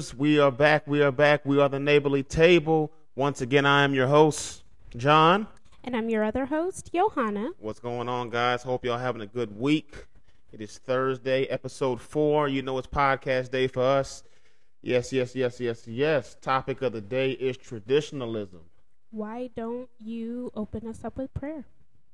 We are back. We are back. We are the neighborly table. Once again, I am your host, John. And I'm your other host, Johanna. What's going on, guys? Hope y'all having a good week. It is Thursday, episode four. You know it's podcast day for us. Yes, yes, yes, yes, yes. Topic of the day is traditionalism. Why don't you open us up with prayer?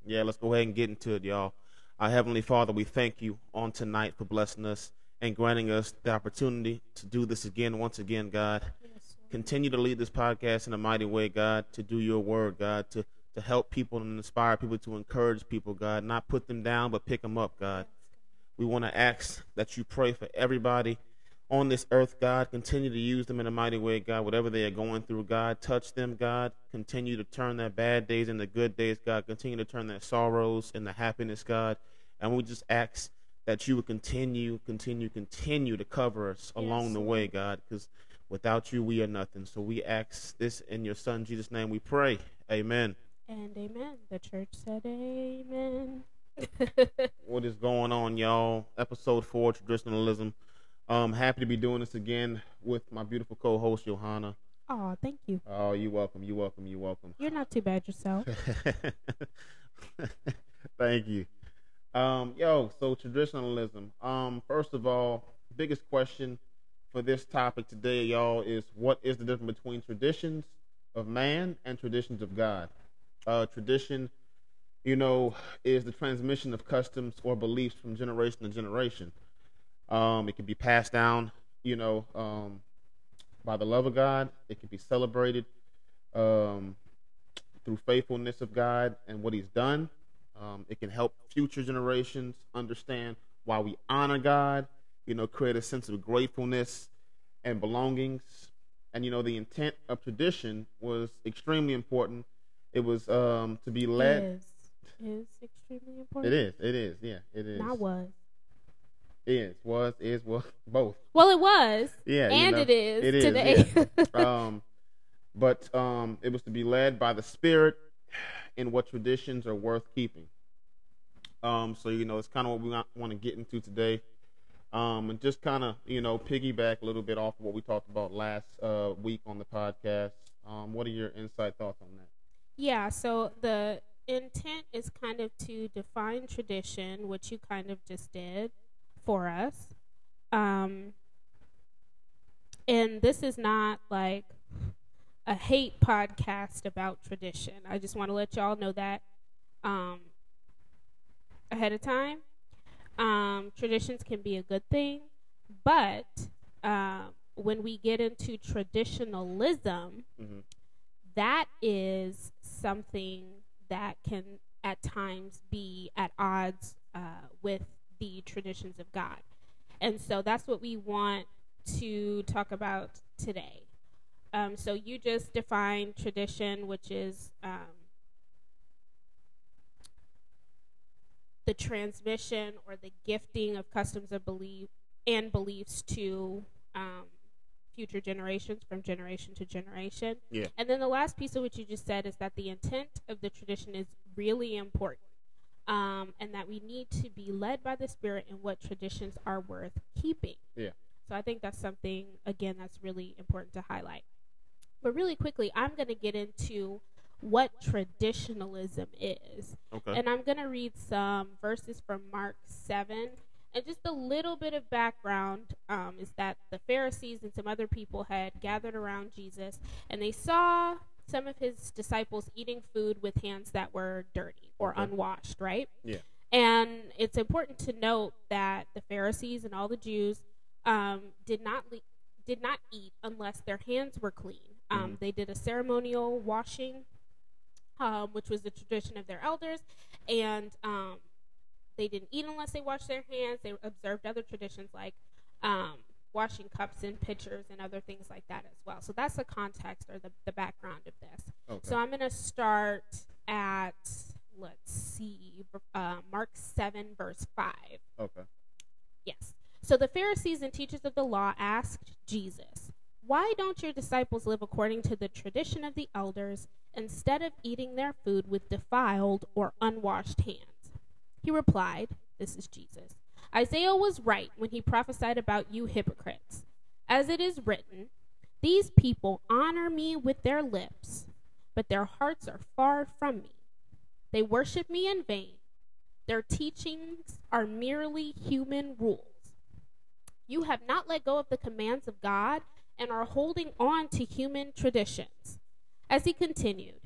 Yeah, let's go ahead and get into it, y'all. Our Heavenly Father, we thank you on tonight for blessing us and granting us the opportunity to do this again, once again, God. Yes, Continue to lead this podcast in a mighty way, God, to do your word, God, to, to help people and inspire people, to encourage people, God, not put them down, but pick them up, God. We want to ask that you pray for everybody on this earth, God. Continue to use them in a mighty way, God. Whatever they are going through, God, touch them, God. Continue to turn their bad days into good days, God. Continue to turn their sorrows into happiness, God. And we just ask that you would continue, continue, continue to cover us along the way, God, because without you, we are nothing. So we ask this in your Son, Jesus' name, we pray. Amen. And amen. The church said amen. what is going on, y'all? Episode four, traditionalism. Um, happy to be doing this again with my beautiful co-host Johanna. oh, thank you. Oh, you're welcome, You're welcome, You're welcome. You're not too bad yourself. Thank you. Um, yo, so traditionalism. Um, first of all, biggest question for this topic today, y'all, is what is the difference between traditions of man and traditions of God? Uh, tradition, you know, is the transmission of customs or beliefs from generation to generation. Um, it can be passed down, you know, um, by the love of God. It can be celebrated um, through faithfulness of God and what He's done. Um, it can help future generations understand why we honor God. You know, create a sense of gratefulness and belongings. And you know, the intent of tradition was extremely important. It was um, to be led. Is is extremely important. It is. It is. Yeah. It is. Not was. Is was is was both. Well, it was. Yeah. you and know, it is it is, today. um, but um, it was to be led by the Spirit in what traditions are worth keeping. Um, so you know, it's kind of what we want to get into today, um, and just kind of you know piggyback a little bit off of what we talked about last uh, week on the podcast. Um, what are your insight thoughts on that? yeah. So the intent is kind of to define tradition, which you kind of just did for us. Um, and this is not like a hate podcast about tradition. I just want to let y'all know that um, ahead of time. Um, traditions can be a good thing, but um, when we get into traditionalism, Mm-hmm. that is something that can at times be at odds uh, with the traditions of God. And so that's what we want to talk about today. Um, so you just defined tradition, which is um, the transmission or the gifting of customs of belief and beliefs to um, future generations from generation to generation. Yeah. And then the last piece of what you just said is that the intent of the tradition is really important. Um, and that we need to be led by the Spirit in what traditions are worth keeping. Yeah. So I think that's something, again, that's really important to highlight. But really quickly, I'm going to get into what traditionalism is. Okay. And I'm going to read some verses from Mark 7. And just a little bit of background um, is that the Pharisees and some other people had gathered around Jesus and they saw some of his disciples eating food with hands that were dirty or Okay. unwashed, right? Yeah. And it's important to note that the Pharisees and all the Jews um, did not le- did not eat unless their hands were clean. Um, Mhm. They did a ceremonial washing, um, which was the tradition of their elders, and um, they didn't eat unless they washed their hands. They observed other traditions like um, washing cups and pitchers and other things like that as well. So that's the context or the, the background of this. okay. So I'm going to start at, let's see, uh, Mark 7, verse 5. okay. Yes. So the Pharisees and teachers of the law asked Jesus, Why don't your disciples live according to the tradition of the elders instead of eating their food with defiled or unwashed hands? He replied, This is Jesus. Isaiah was right when he prophesied about you hypocrites. As it is written, These people honor me with their lips, but their hearts are far from me. They worship me in vain. Their teachings are merely human rules. You have not let go of the commands of God and are holding on to human traditions. As he continued,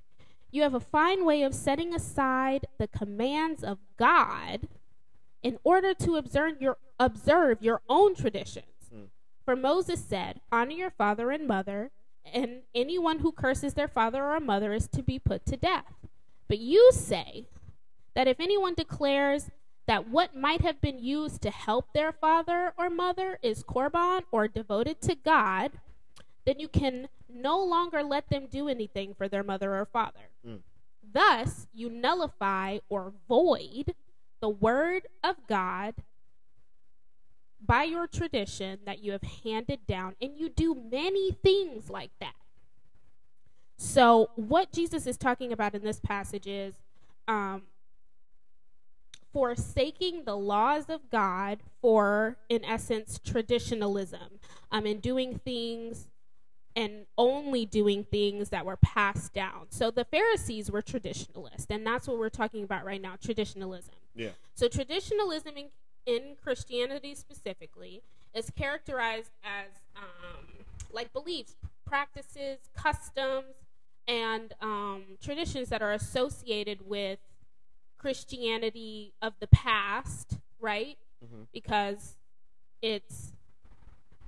you have a fine way of setting aside the commands of God in order to observe your, observe your own traditions. Hmm. For Moses said, Honor your father and mother, and anyone who curses their father or mother is to be put to death. But you say that if anyone declares that what might have been used to help their father or mother is korban or devoted to God, then you can no longer let them do anything for their mother or father. Mm. Thus, you nullify or void the word of God by your tradition that you have handed down, and you do many things like that. So, what Jesus is talking about in this passage is um, forsaking the laws of God for, in essence, traditionalism, um, and doing things and only doing things that were passed down. So the Pharisees were traditionalists, and that's what we're talking about right now traditionalism. Yeah. So traditionalism in, in Christianity specifically is characterized as um, like beliefs, practices, customs, and um, traditions that are associated with Christianity of the past, right? Mm-hmm. Because it's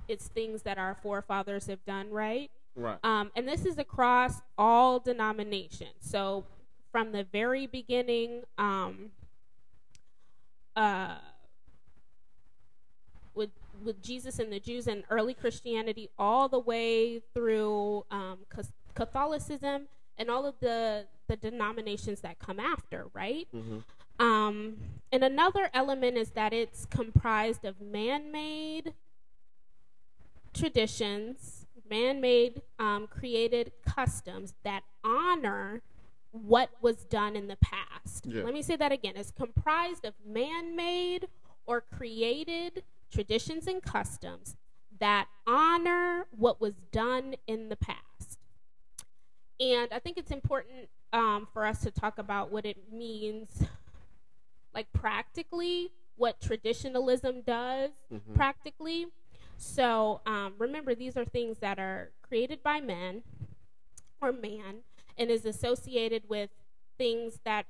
it's things that our forefathers have done, right? Right. Um, and this is across all denominations. So from the very beginning, um, uh, with with Jesus and the Jews and early Christianity, all the way through um, Catholicism and all of the the denominations that come after, right? Mm-hmm. Um, and another element is that it's comprised of man-made traditions, man made, um, created customs that honor what was done in the past. Yeah. Let me say that again. It's comprised of man made or created traditions and customs that honor what was done in the past. And I think it's important um, for us to talk about what it means, like practically, what traditionalism does mm-hmm. practically. So um, remember, these are things that are created by men or man and is associated with things that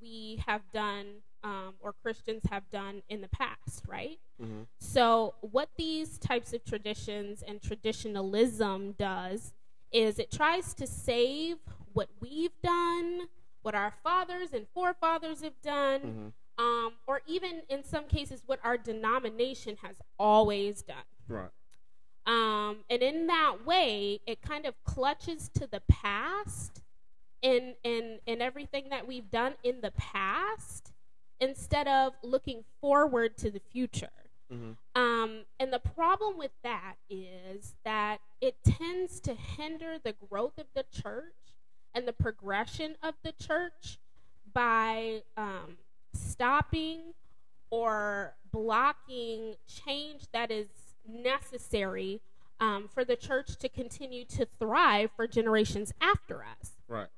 we have done um, or Christians have done in the past, right? Mm-hmm. So, what these types of traditions and traditionalism does is it tries to save what we've done, what our fathers and forefathers have done, mm-hmm. um, or even in some cases, what our denomination has always done. Right. Um, and in that way, it kind of clutches to the past and, and, and everything that we've done in the past instead of looking forward to the future. Mm-hmm. Um, and the problem with that is that it tends to hinder the growth of the church and the progression of the church by um, stopping or blocking change that is necessary um, for the church to continue to thrive for generations after us. Right.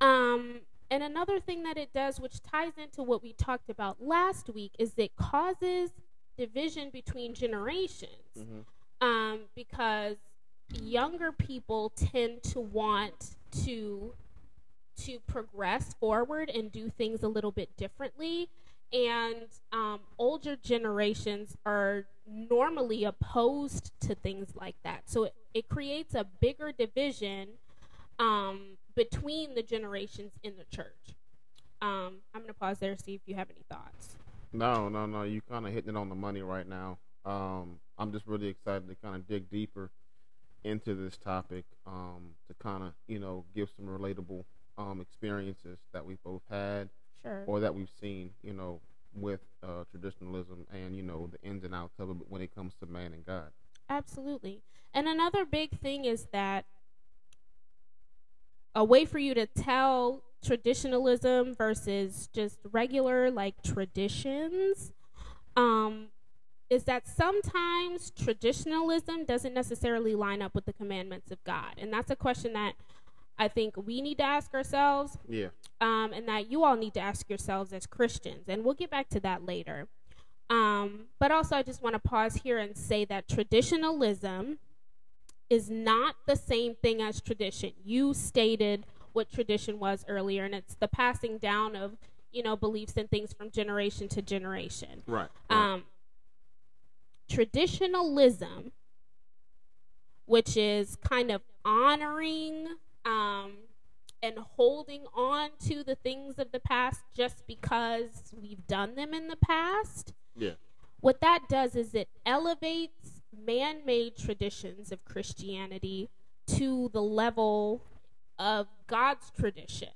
Um, and another thing that it does, which ties into what we talked about last week, is it causes division between generations. Mm-hmm. Um, because younger people tend to want to to progress forward and do things a little bit differently and um, older generations are normally opposed to things like that. So it, it creates a bigger division um, between the generations in the church. Um, I'm going to pause there see if you have any thoughts. No, no, no. You kind of hitting it on the money right now. Um, I'm just really excited to kind of dig deeper into this topic um, to kind of, you know, give some relatable um, experiences that we've both had sure. or that we've seen, you know, with uh, traditionalism and you know the ins and outs of it when it comes to man and God. Absolutely. And another big thing is that a way for you to tell traditionalism versus just regular like traditions um, is that sometimes traditionalism doesn't necessarily line up with the commandments of God, and that's a question that I think we need to ask ourselves. Yeah. Um, and that you all need to ask yourselves as Christians, and we'll get back to that later. Um, but also, I just want to pause here and say that traditionalism is not the same thing as tradition. You stated what tradition was earlier, and it's the passing down of you know beliefs and things from generation to generation. Right. right. Um, traditionalism, which is kind of honoring um, and holding on to the things of the past just because we've done them in the past. Yeah. What that does is it elevates man made traditions of Christianity to the level of God's traditions.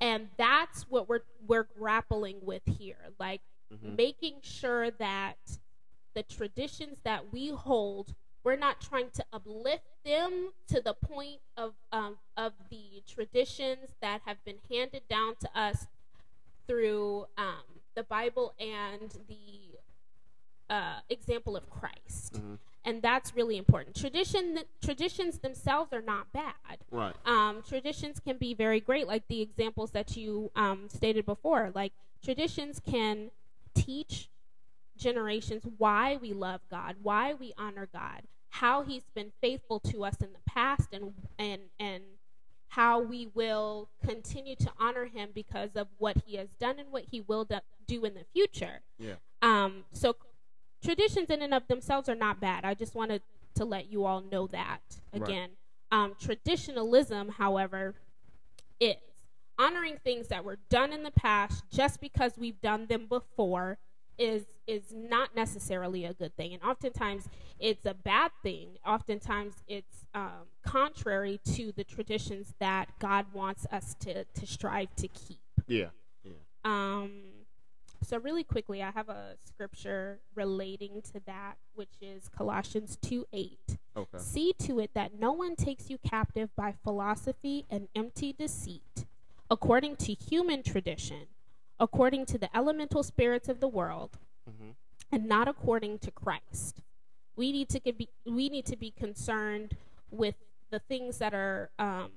And that's what we're we're grappling with here. Like mm-hmm. making sure that the traditions that we hold, we're not trying to uplift them to the point of um, of the traditions that have been handed down to us through um, the Bible and the uh, example of Christ. Mm-hmm. And that's really important. Tradition traditions themselves are not bad. Right. Um, traditions can be very great, like the examples that you um, stated before. Like traditions can teach generations why we love God, why we honor God, how He's been faithful to us in the past, and and and how we will continue to honor Him because of what He has done and what He will do in the future. Yeah. Um. So traditions in and of themselves are not bad. I just wanted to let you all know that again. Right. Um, traditionalism, however, is honoring things that were done in the past just because we've done them before is is not necessarily a good thing and oftentimes it's a bad thing oftentimes it's um, contrary to the traditions that god wants us to to strive to keep yeah yeah um so really quickly i have a scripture relating to that which is colossians 2 8 okay see to it that no one takes you captive by philosophy and empty deceit according to human tradition according to the elemental spirits of the world mm-hmm. and not according to Christ. We need to be we need to be concerned with the things that are um,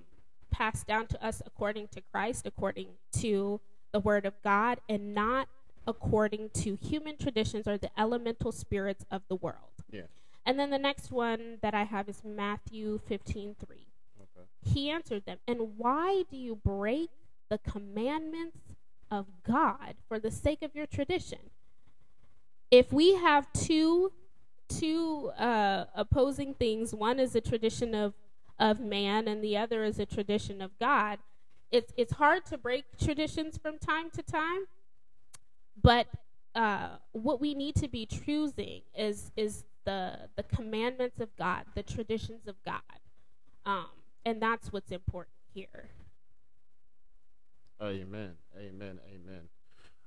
passed down to us according to Christ, according to the Word of God, and not according to human traditions or the elemental spirits of the world. Yeah. And then the next one that I have is Matthew 15 3. Okay. He answered them, And why do you break the commandments of God for the sake of your tradition. If we have two two uh, opposing things, one is a tradition of of man and the other is a tradition of God. It's it's hard to break traditions from time to time, but uh, what we need to be choosing is is the the commandments of God, the traditions of God, um, and that's what's important here. Amen. Amen. Amen.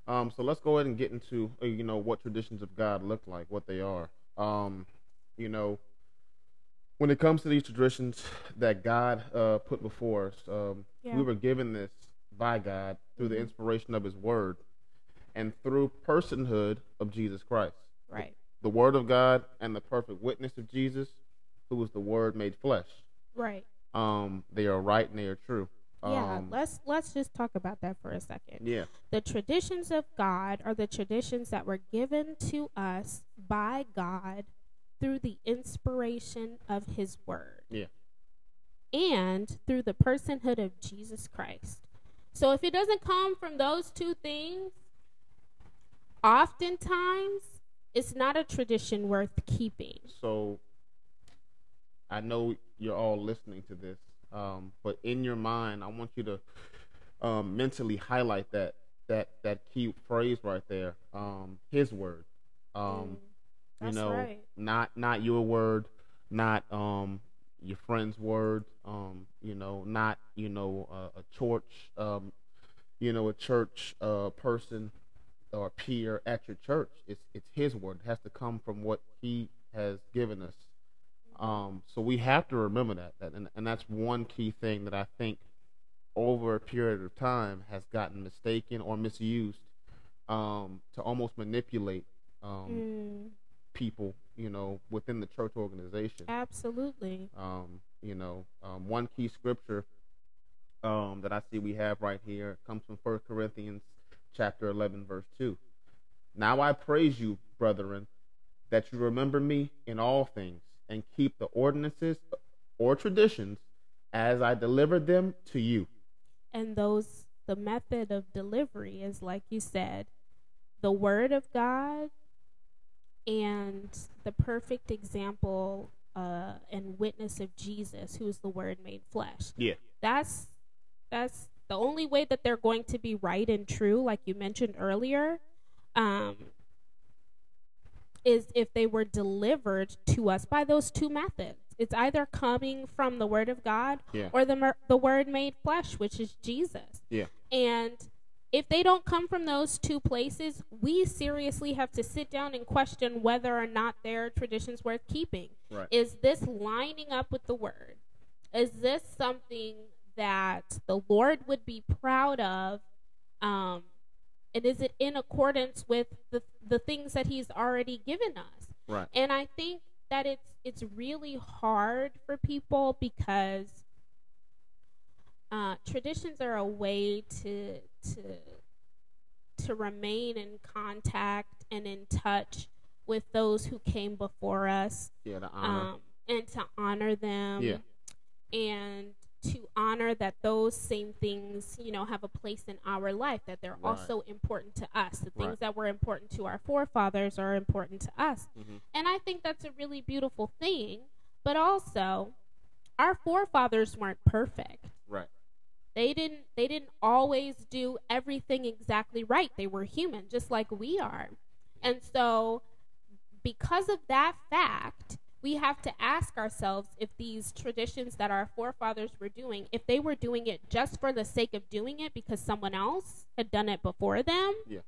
Um, so let's go ahead and get into uh, you know what traditions of God look like, what they are. Um, you know, when it comes to these traditions that God uh, put before us, um, yeah. we were given this by God through mm-hmm. the inspiration of His Word and through personhood of Jesus Christ. Right. The, the Word of God and the perfect witness of Jesus, who was the Word made flesh. Right. Um, they are right and they are true. Yeah, um, let's let's just talk about that for a second. Yeah. The traditions of God are the traditions that were given to us by God through the inspiration of his word. Yeah. And through the personhood of Jesus Christ. So if it doesn't come from those two things, oftentimes it's not a tradition worth keeping. So I know you're all listening to this um, but in your mind, I want you to um, mentally highlight that that that key phrase right there. Um, his word. Um, mm, you know, right. not not your word, not um, your friend's word. Um, you know, not you know uh, a church. Um, you know, a church uh, person or peer at your church. It's it's his word. It has to come from what he has given us um, so we have to remember that, that and, and that's one key thing that I think over a period of time has gotten mistaken or misused um, to almost manipulate um, Mm, people, you know, within the church organization. absolutely. Um, you know, um, one key scripture um, that I see we have right here comes from First Corinthians chapter 11, verse 2. Now I praise you, brethren, that you remember me in all things and keep the ordinances or traditions as I delivered them to you. And those, the method of delivery is like you said, the word of God and the perfect example uh, and witness of Jesus, who is the Word made flesh. Yeah. That's that's the only way that they're going to be right and true, like you mentioned earlier, um, is if they were delivered to us by those two methods. It's either coming from the Word of God Yeah. or the mer- the Word made flesh, which is Jesus. Yeah. And if they don't come from those two places, we seriously have to sit down and question whether or not their traditions worth keeping. Right. Is this lining up with the word? Is this something that the Lord would be proud of? Um, and is it in accordance with the the things that He's already given us? Right. And I think that it's it's really hard for people because uh, traditions are a way to to to remain in contact and in touch with those who came before us Yeah, the honor. um, and to honor them Yeah. and to honor that those same things you know have a place in our life that they're Right. also important to us the things Right. that were important to our forefathers are important to us Mhm. and i think that's a really beautiful thing but also our forefathers weren't perfect Right. they didn't they didn't always do everything exactly right they were human just like we are and so because of that fact we have to ask ourselves if these traditions that our forefathers were doing if they were doing it just for the sake of doing it because someone else had done it before them Yeah.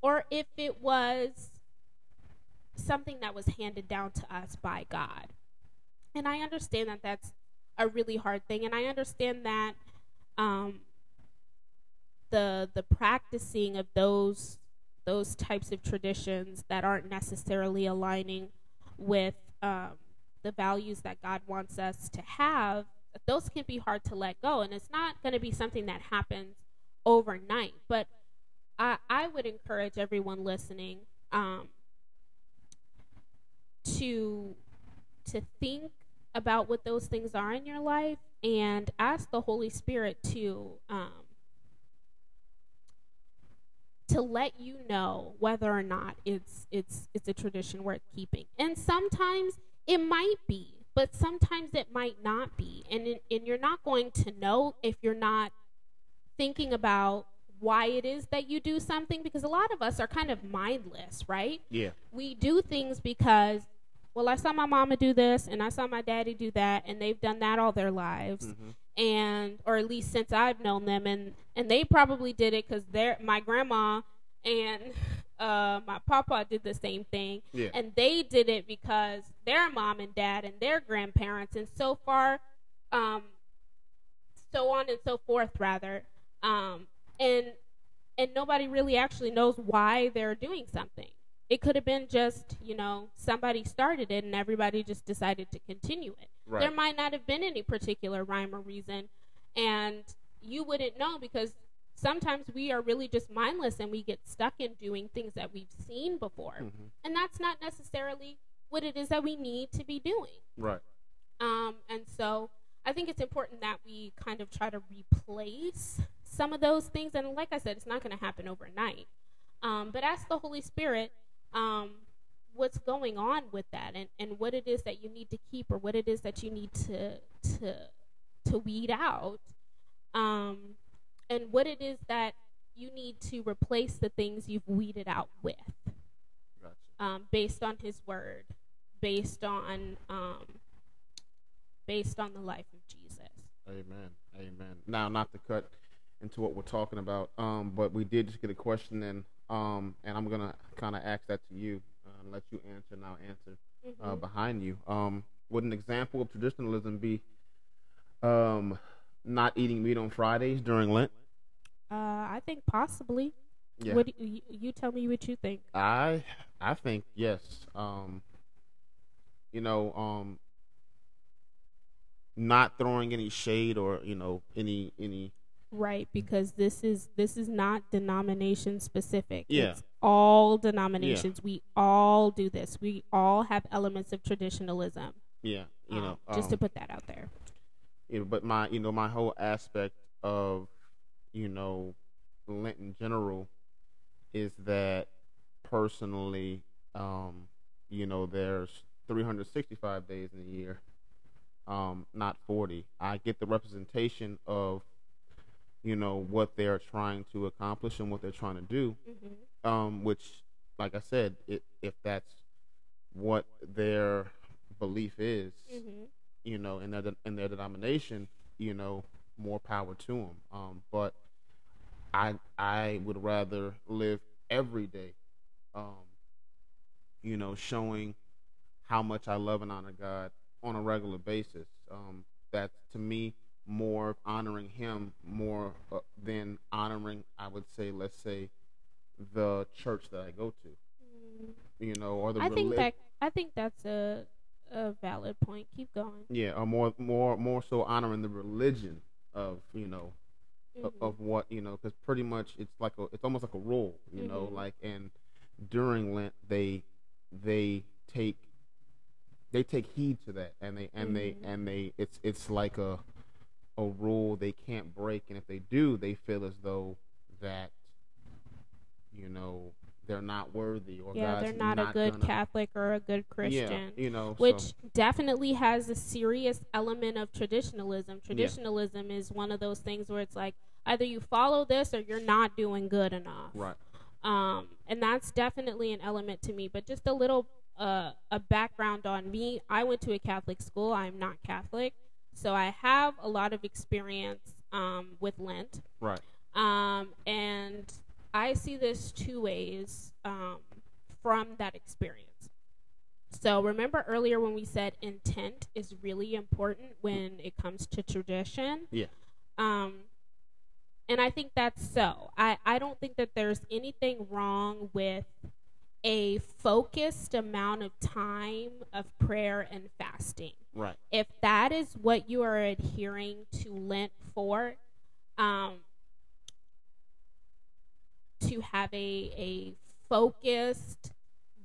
or if it was something that was handed down to us by God and I understand that that's a really hard thing, and I understand that um, the the practicing of those those types of traditions that aren't necessarily aligning with um, the values that God wants us to have, those can be hard to let go, and it's not going to be something that happens overnight. But I, I would encourage everyone listening um, to to think about what those things are in your life and ask the Holy Spirit to um, to let you know whether or not it's it's it's a tradition worth keeping. And sometimes it might be, but sometimes it might not be. And and you're not going to know if you're not thinking about why it is that you do something because a lot of us are kind of mindless, right? Yeah. we do things because well i saw my mama do this and i saw my daddy do that and they've done that all their lives Mhm. and or at least since i've known them and and they probably did it because they're my grandma and uh my papa did the same thing Yeah. and they did it because their mom and dad and their grandparents and so far um so on and so forth rather um and and nobody really actually knows why they're doing something it could have been just you know somebody started it and everybody just decided to continue it Right. there might not have been any particular rhyme or reason and you wouldn't know because sometimes we are really just mindless and we get stuck in doing things that we've seen before Mhm. and that's not necessarily what it is that we need to be doing Right. um, and so I think it's important that we kind of try to replace some of those things. And like I said, it's not going to happen overnight. Um, but ask the Holy Spirit um, what's going on with that and, and what it is that you need to keep or what it is that you need to, to, to weed out. Um, and what it is that you need to replace the things you've weeded out with Gotcha. um, based on his word, based on um, based on the life of Jesus. Amen. Amen. Now, not to cut into what we're talking about, um, but we did just get a question in, um, and I'm gonna kind of ask that to you uh, and let you answer. Now, answer uh, Mhm. behind you. Um, would an example of traditionalism be um, not eating meat on Fridays during Lent? Uh, I think possibly. Yeah. What you, you tell me what you think? I I think yes. Um, you know, um, not throwing any shade or you know any any Right, because this is this is not denomination specific. Yeah. It's all denominations. We all do this. We all have elements of traditionalism. yeah you Um, know just to um, put that out there. you know, but my you know my whole aspect of you know Lent in general is that personally um you know there's 365 days in a year um not 40 I get the representation of you know what they're trying to accomplish and what they're trying to do Mm-hmm. um, which, like I said, it, if that's what their belief is, Mm-hmm. you know, in their in their denomination, you know, more power to them. Um, but I I would rather live every day, um, you know, showing how much I love and honor God on a regular basis. Um, that's to me more honoring Him more uh, than honoring, I would say, let's say, the church that I go to, you know, or the I think that I think that's a a valid point. Keep going. yeah, or more more more so honoring the religion of you know of, Mhm. of what you know because pretty much it's like a it's almost like a rule you know Mhm. like and during Lent they they take they take heed to that and they and they Mhm. and they it's it's like a a rule they can't break and if they do they feel as though that you know they're not worthy or yeah, God's they're not, a good gonna, Catholic or a good Christian. yeah you know which so, definitely has a serious element of traditionalism. Traditionalism is one of those things where it's like either you follow this or you're not doing good enough. right Um, and that's definitely an element to me. But just a little uh, a background on me. I went to a Catholic school. I'm not Catholic, so I have a lot of experience um, with Lent. right Um, and I see this two ways um, from that experience. So remember earlier when we said intent is really important when it comes to tradition. Yeah. Um, and I think that's so. I, I don't think that there's anything wrong with a focused amount of time of prayer and fasting right if that is what you are adhering to Lent for, um, to have a a focused,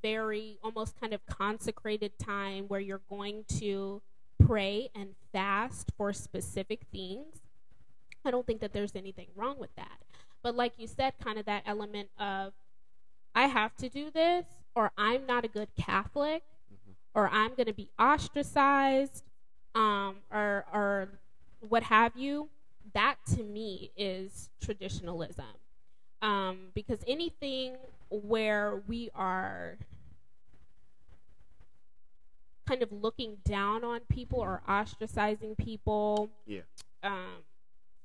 very almost kind of consecrated time where you're going to pray and fast for specific things. I don't think that there's anything wrong with that. But like you said, kind of that element of I have to do this or I'm not a good Catholic Mhm. or I'm going to be ostracized, um, or or what have you. That to me is traditionalism, um, because anything where we are kind of looking down on people or ostracizing people, Yeah. um,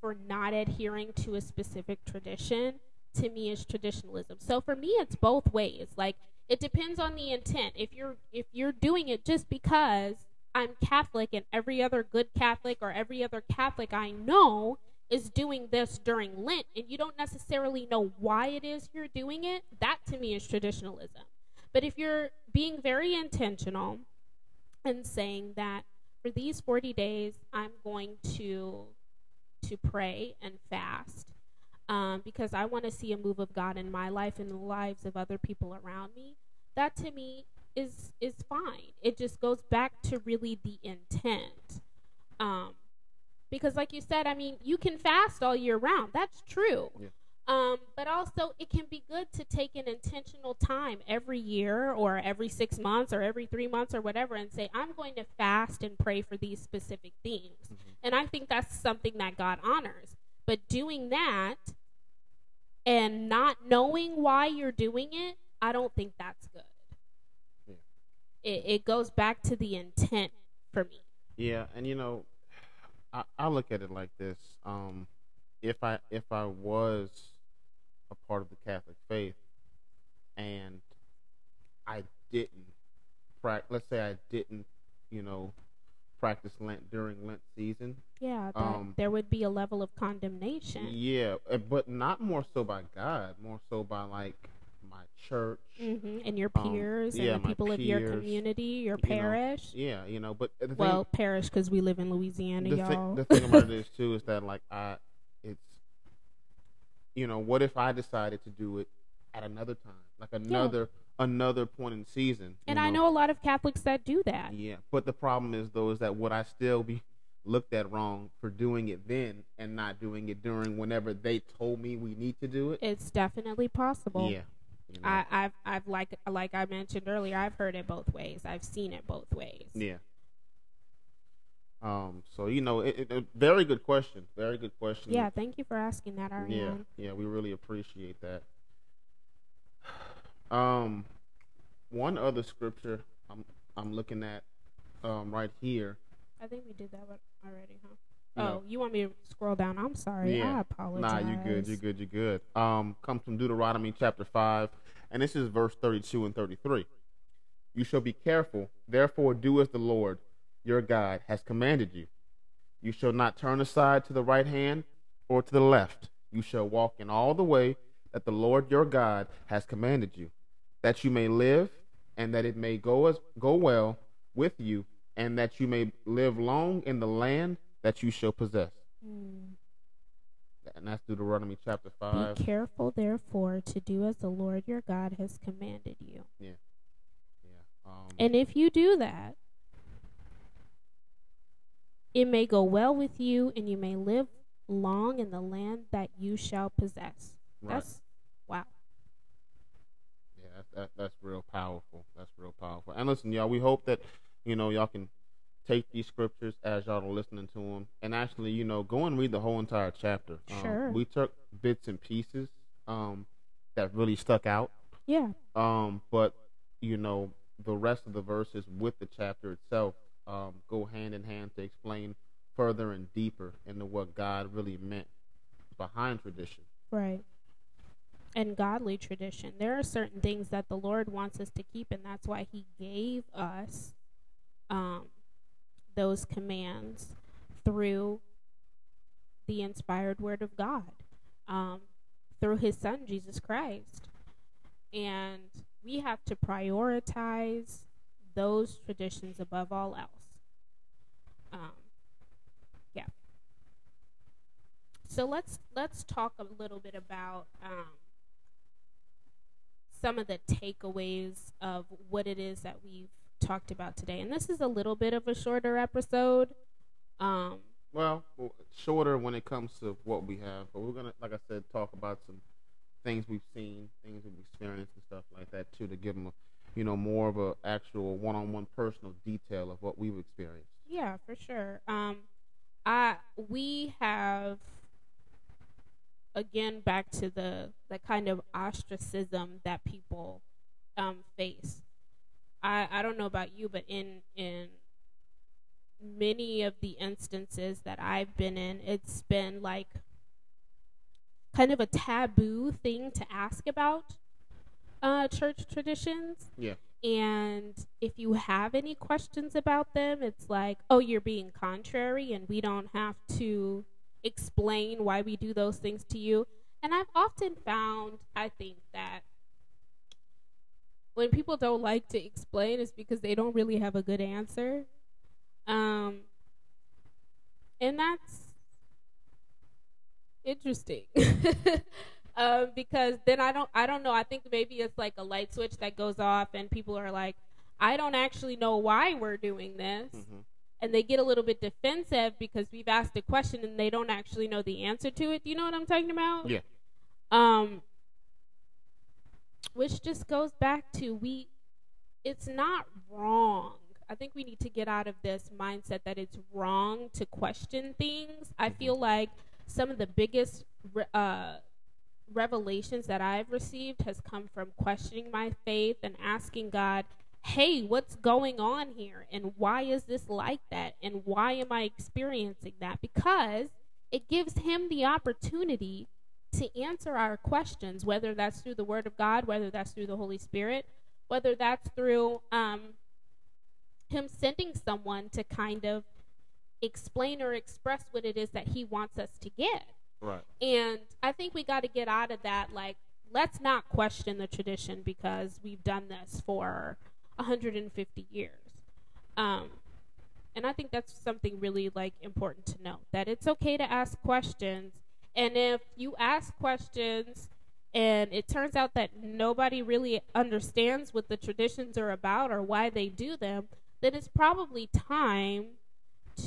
for not adhering to a specific tradition, to me is traditionalism. So for me, it's both ways. Like it depends on the intent. If you're if you're doing it just because I'm Catholic and every other good Catholic or every other Catholic I know is doing this during Lent and you don't necessarily know why it is you're doing it, that to me is traditionalism. But if you're being very intentional and saying that for these 40 days I'm going to to pray and fast um, because I want to see a move of God in my life and the lives of other people around me. That to me is is fine. It just goes back to really the intent. Um, because, like you said, I mean, you can fast all year round. That's true. Yeah. Um, but also, it can be good to take an intentional time every year or every six months or every three months or whatever and say, I'm going to fast and pray for these specific things. Mhm. And I think that's something that God honors. But doing that and not knowing why you're doing it, I don't think that's good. Yeah. It, it goes back to the intent for me. Yeah, and you know, I, I look at it like this. Um, if I if I was a part of the Catholic faith and I didn't prac let's say I didn't, you know, practice Lent during Lent season. Yeah, that Um, there would be a level of condemnation. Yeah, uh, but not more so by God, more so by like my church. hmm And your Um, peers yeah, and the people of your community, your you know, parish. Yeah, you know, but the thing, well, parish because we live in Louisiana, the, y'all. thing, the thing about it is too is that like I, it's, you know, what if I decided to do it at another time, like another another point in season? and I know a lot of Catholics that do that. Yeah, but the problem is though is that would I still be looked at wrong for doing it then and not doing it during whenever they told me we need to do it? It's definitely possible. yeah, you know, I, I've, I've like, like I mentioned earlier, I've heard it both ways. I've seen it both ways. yeah. Um. So you know, it, it, a very good question. Very good question. Yeah, thank you for asking that, Ariane. Yeah, yeah, we really appreciate that. Um, one other scripture I'm I'm looking at, um, right here. I think we did that one already, huh? oh, you want me to scroll down? I'm sorry. Yeah. I apologize. Nah, you're good, You're good, You're good. Um, comes from Deuteronomy chapter five, and this is verse thirty-two and thirty-three. You shall be careful, therefore do as the Lord your God has commanded you. You shall not turn aside to the right hand or to the left. You shall walk in all the way that the Lord your God has commanded you, that you may live, and that it may go as go well with you, and that you may live long in the land that you shall possess. Hmm. And that's Deuteronomy chapter five. Be careful, therefore, to do as the Lord your God has commanded you. Yeah. Um, And if you do that, it may go well with you, and you may live long in the land that you shall possess. right. That's wow. Yeah, that, that, that's real powerful. That's real powerful. And listen, y'all, we hope that you know y'all can take these scriptures as y'all are listening to them, and actually, you know, go and read the whole entire chapter. Um, Sure. We took bits and pieces um, that really stuck out, Yeah. um, but you know, the rest of the verses with the chapter itself um, go hand in hand to explain further and deeper into what God really meant behind tradition. Right. And godly tradition. There are certain things that the Lord wants us to keep, and that's why He gave us um, those commands through the inspired Word of God, um, through His Son, Jesus Christ. And we have to prioritize those traditions above all else. Um, yeah. So let's let's talk a little bit about um, some of the takeaways of what it is that we've talked about today. And this is a little bit of a shorter episode. Um, Well, shorter when it comes to what we have, but we're gonna, like I said, talk about some things we've seen, things we've experienced, and stuff like that too, to give them, a, you know, more of a actual one-on-one personal detail of what we've experienced. Yeah, for sure. Um, I we have again back to the the kind of ostracism that people um, face. I I don't know about you, but in in many of the instances that I've been in, it's been like kind of a taboo thing to ask about uh, church traditions. Yeah. And if you have any questions about them, it's like, oh, you're being contrary, and we don't have to explain why we do those things to you. And I've often found, I think, that when people don't like to explain, it's because they don't really have a good answer. Um, and that's interesting. um, because then I don't I don't know. I think maybe it's like a light switch that goes off and people are like, I don't actually know why we're doing this. Mm-hmm. And they get a little bit defensive because we've asked a question and they don't actually know the answer to it. Do you know what I'm talking about? Yeah. Um which just goes back to we it's not wrong. I think we need to get out of this mindset that it's wrong to question things. I Mhm. feel like some of the biggest re- uh, revelations that I've received has come from questioning my faith and asking God, "Hey, what's going on here? And why is this like that? And why am I experiencing that?" Because it gives him the opportunity to answer our questions, whether that's through the Word of God, whether that's through the Holy Spirit, whether that's through um, Him sending someone to kind of explain or express what it is that he wants us to get. Right. And I think we got to get out of that. Like, let's not question the tradition because we've done this for 150 years. Um, and I think that's something really like important to know that it's okay to ask questions. And if you ask questions and it turns out that nobody really understands what the traditions are about or why they do them, then it's probably time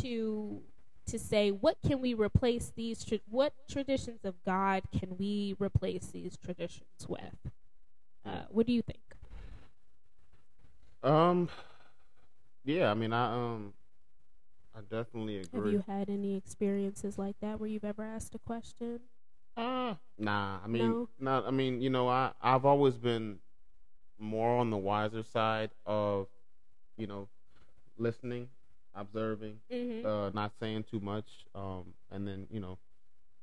to to say what can we replace these tra- what traditions of God can we replace these traditions with? Uh, what do you think? Um. Yeah, I mean, I um, I definitely agree. Have you had any experiences like that where you've ever asked a question? Uh, nah. I mean, No? not. I mean, you know, I I've always been more on the wiser side of, you know, listening, observing, Mm-hmm. uh, not saying too much, um, and then you know,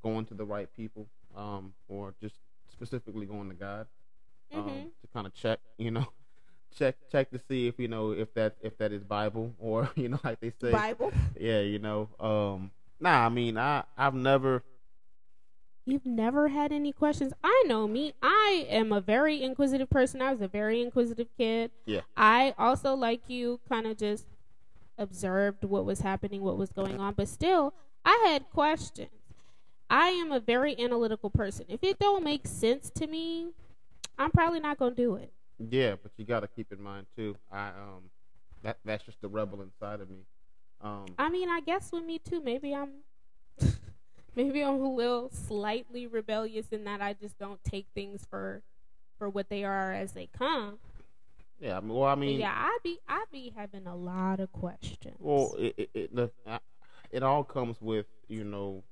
going to the right people, um, or just specifically going to God, um, Mhm. to kind of check, you know, check check to see if you know if that if that is Bible or you know like they say, Bible. yeah, you know, um, nah. I mean, I I've never. You've never had any questions. I know me. I am a very inquisitive person. I was a very inquisitive kid. Yeah. I also, like you, kind of just observed what was happening, what was going on, but still, I had questions. I am a very analytical person. If it don't make sense to me, I'm probably not gonna do it. Yeah, but you got to keep in mind too. I um, that that's just the rebel inside of me. Um, I mean, I guess with me too. Maybe I'm, maybe I'm a little slightly rebellious in that I just don't take things for, for what they are as they come. yeah. I mean, well, I mean, yeah, I be I be having a lot of questions. well, it it it, the, I, it all comes with you know,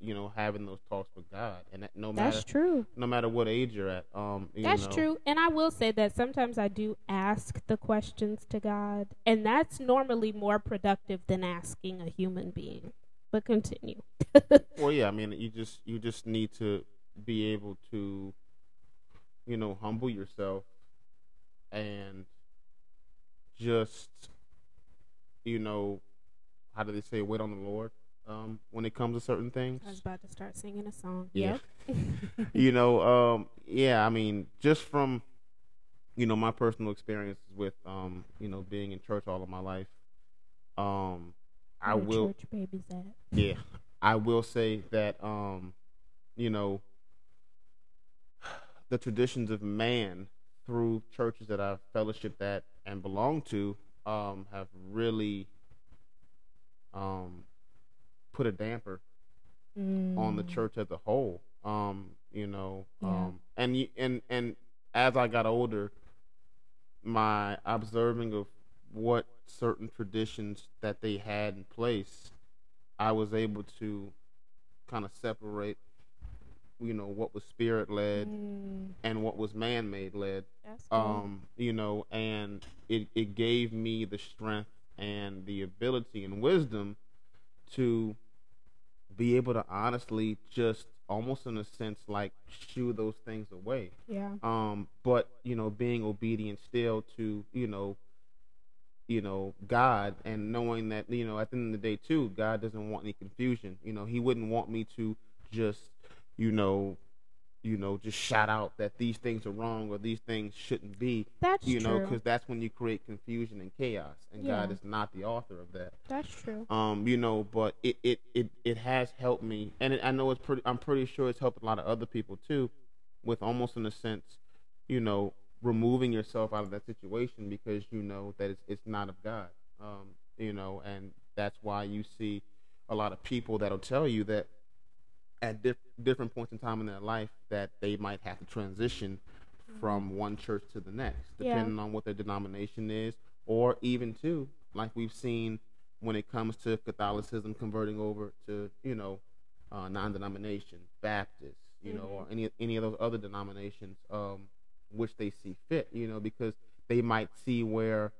you know, having those talks with God, and that no matter that's true. no matter what age you're at. Um, you That's know, true. And I will say that sometimes I do ask the questions to God, and that's normally more productive than asking a human being. But continue. Well, yeah. I mean, you just you just need to be able to, you know, humble yourself, and just, you know, how do they say, wait on the Lord. Um, when it comes to certain things, I was about to start singing a song. Yeah. Yep. you know, um, yeah, I mean, just from, you know, my personal experiences with, um, you know, being in church all of my life, um, I Where will, church babies at. yeah, I will say that, um, you know, the traditions of man through churches that I've fellowshipped at and belong to, um, have really, um, put a damper on the Mm. church as a whole. Um, you know, Yeah. um, and and and as I got older, my observing of what certain traditions that they had in place, I was able to kind of separate, you know, what was spirit led Mm, and what was man made led. cool. Um, you know, and it it gave me the strength and the ability and wisdom to be able to honestly just almost in a sense like shoo those things away yeah. um but you know being obedient still to you know you know god and knowing that you know at the end of the day too god doesn't want any confusion you know he wouldn't want me to just you know you know just shout out that these things are wrong or these things shouldn't be That's you know because that's when you create confusion and chaos and god is not the author of that. That's true. um you know but it it it, it has helped me and it, i know it's pretty i'm pretty sure it's helped a lot of other people too with almost in a sense you know removing yourself out of that situation because you know that it's it's not of god. Um you know and that's why you see a lot of people that'll tell you that at diff- different points in time in their life that they might have to transition from one church to the next Yeah. depending on what their denomination is or even too like we've seen when it comes to Catholicism converting over to you know uh, non-denomination Baptist you know or any any of those other denominations um, which they see fit you know because they might see where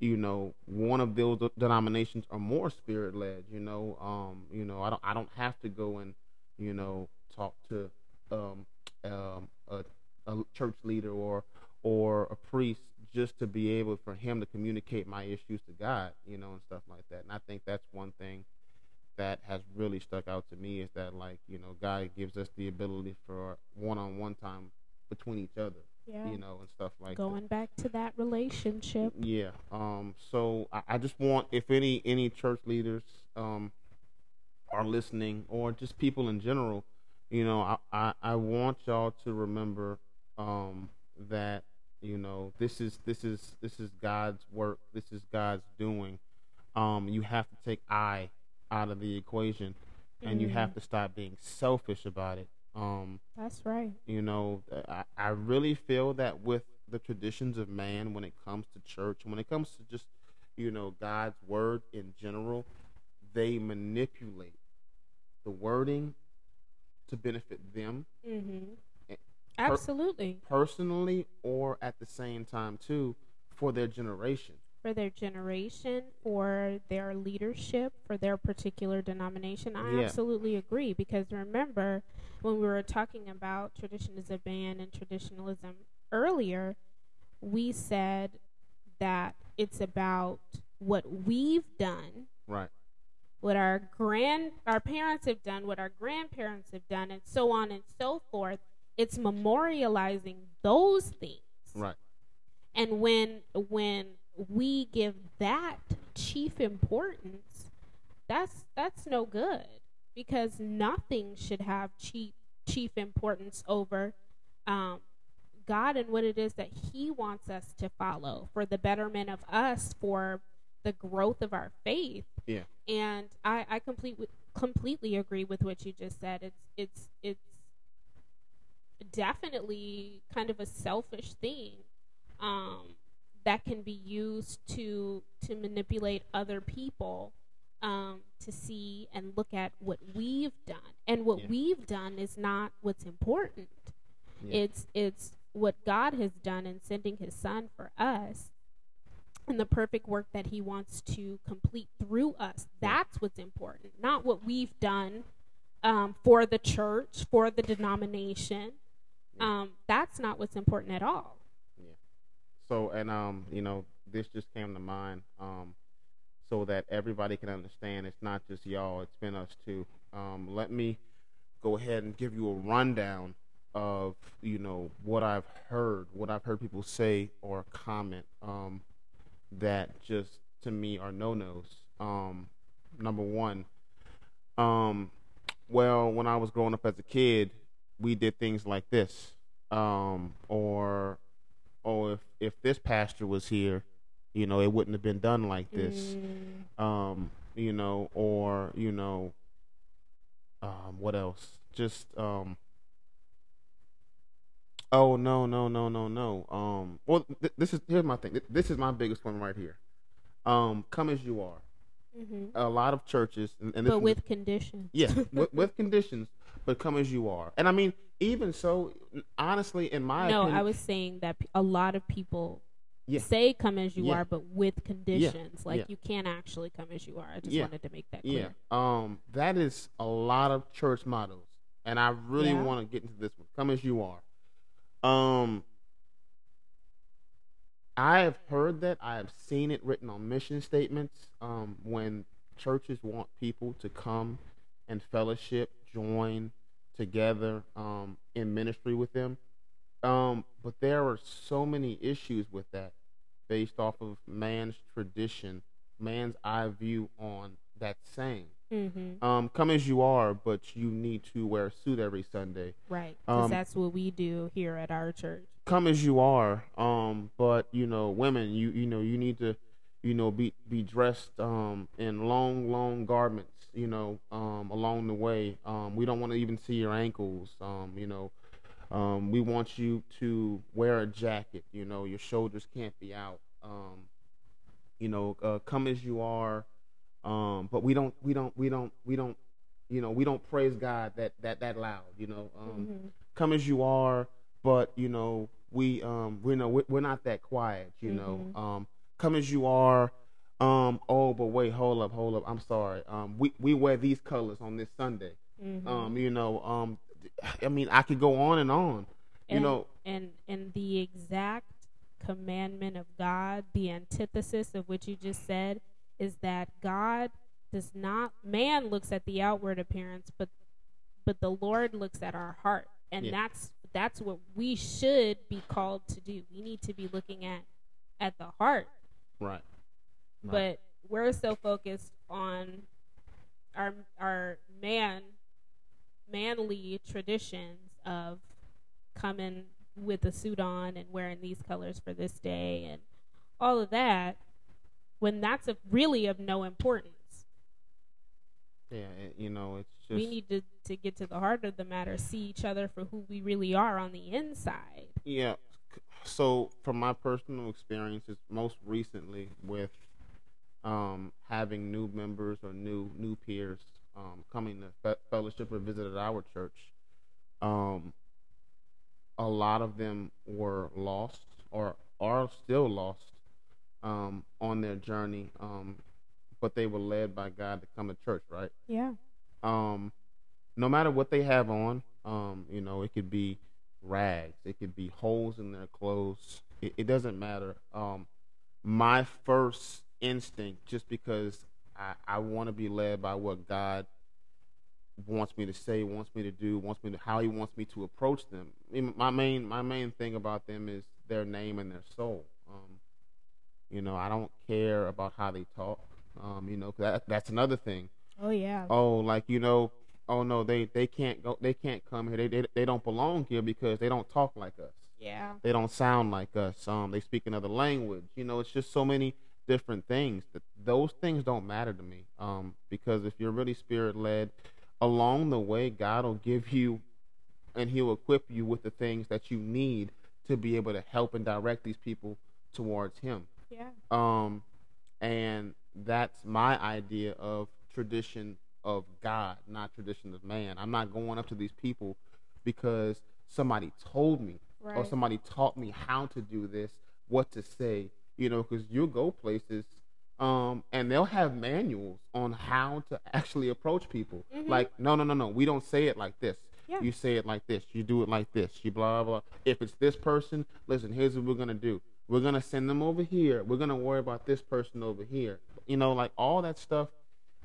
you know one of those denominations are more spirit led you know um you know I don't I don't have to go and you know talk to um um a, a church leader or or a priest just to be able for him to communicate my issues to God, you know, and stuff like that. And I think that's one thing that has really stuck out to me is that like you know God gives us the ability for one-on-one time between each other, Yeah. you know, and stuff like that. Going back to that relationship. Yeah. Um. So I, I just want if any any church leaders um are listening or just people in general, you know, I I, I want y'all to remember um that you know this is this is this is God's work. This is God's doing. Um. You have to take I out of the equation, and you Mm. have to stop being selfish about it. Um. That's right. You know, I, I really feel that with the traditions of man, when it comes to church, when it comes to just, you know, God's word in general, they manipulate the wording to benefit them Mm-hmm. Eh, Absolutely. personally or at the same time, too, for their generation. For their generation, for their leadership, for their particular denomination. I Yeah. absolutely agree because remember when we were talking about traditions a man and traditionalism earlier, we said that it's about what we've done Right. What our grand our parents have done, what our grandparents have done, and so on and so forth. It's memorializing those things. Right. And when when we give that chief importance, that's that's no good because nothing should have chief chief importance over um, God and what it is that He wants us to follow for the betterment of us, for the growth of our faith. Yeah. And I, I complete, completely agree with what you just said. It's it's it's definitely kind of a selfish thing um, that can be used to to manipulate other people um, to see and look at what we've done. And what Yeah. we've done is not what's important. Yeah. It's it's what God has done in sending His Son for us, and the perfect work that He wants to complete through us. That's what's important, not what we've done um, for the church, for the denomination. Um, that's not what's important at all. Yeah. So, and um, you know, this just came to mind, um, so that everybody can understand. It's not just y'all; it's been us too. Um, let me go ahead and give you a rundown of you know what I've heard, what I've heard people say or comment um, that just to me are no nos. Um, number one, um, well, when I was growing up as a kid, we did things like this, um, or oh, if if this pastor was here, you know, it wouldn't have been done like this. Mm, Um, you know, or you know, um, what else? Just um. Oh no no no no no. Um. Well, th- this is here's my thing. Th- This is my biggest one right here. Um. Come as you are. mhm. A lot of churches, and, and But is- with conditions. yeah, with, with conditions, but come as you are. And I mean, even so, honestly, in my no, opinion, I was saying that a lot of people Yeah. say come as you Yeah. are, but with conditions. Like Yeah. you can't actually come as you are. I just wanted to make that clear. Yeah. Um, that is a lot of church mottos, and I really want to get into this one. Come as you are. Um, I have heard that. I have seen it written on mission statements. Um, when churches want people to come and fellowship, join together um, in ministry with them. Um, but there are so many issues with that, based off of man's tradition, man's eye view on that saying. Mm-hmm. Um, come as you are, but you need to wear a suit every Sunday. Right. Because Um, that's what we do here at our church. Come as you are, um, but you know, women, you you know, you need to, you know, be be dressed um in long, long garments. You know, um, along the way. Um, we don't want to even see your ankles. Um, you know, um, we want you to wear a jacket. You know, your shoulders can't be out. Um, you know, uh, come as you are. Um, but we don't, we don't, we don't, we don't, you know, we don't praise God that that that loud. You know, um, Mhm. come as you are, but you know, we um, we know we're, not that quiet. You Mhm. know, um, come as you are. Um, oh, but wait, hold up, hold up. I'm sorry. Um, we we wear these colors on this Sunday. Mhm. Um, you know, um, I mean, I could go on and on. You know, and and the exact commandment of God, the antithesis of what you just said, is that God does not man looks at the outward appearance, but but the Lord looks at our heart. And Yeah. that's that's what we should be called to do. We need to be looking at at the heart. Right. But we're so focused on our our man manly traditions of coming with a suit on and wearing these colors for this day and all of that when that's of really of no importance. Yeah, it, you know, it's just we need to, to get to the heart of the matter, see each other for who we really are on the inside. Yeah. So, from my personal experiences, most recently with um, having new members or new new peers um, coming to fe- fellowship or visit at our church, um, a lot of them were lost or are still lost um, on their journey, um, but they were led by God to come to church, right? Yeah. um, no matter what they have on, um, you know, it could be rags, it could be holes in their clothes. It, it doesn't matter. Um, my first instinct, just because I, I want to be led by what God wants me to say, wants me to do, wants me to how He wants me to approach them. My main my main thing about them is their name and their soul. Um, you know, I don't care about how they talk. Um, you know, 'cause that, that's another thing. Oh yeah. oh like you know oh no they they can't go they can't come here. They they, they don't belong here because they don't talk like us. Yeah. they don't sound like us. Um they speak another language. You know it's just so many different things that those things don't matter to me. Um because if you're really spirit led along the way god will give you and he'll equip you with the things that you need to be able to help and direct these people towards him Yeah. um, and that's my idea of tradition of God, not tradition of man. I'm not going up to these people because somebody told me or somebody taught me how to do this, what to say, you know, because you'll go places um, and they'll have manuals on how to actually approach people. Mhm. Like, no, no, no, no, we don't say it like this. Yeah. You say it like this. You do it like this. You blah blah. If it's this person, listen. Here's what we're gonna do. We're gonna send them over here. We're gonna worry about this person over here. You know, like all that stuff.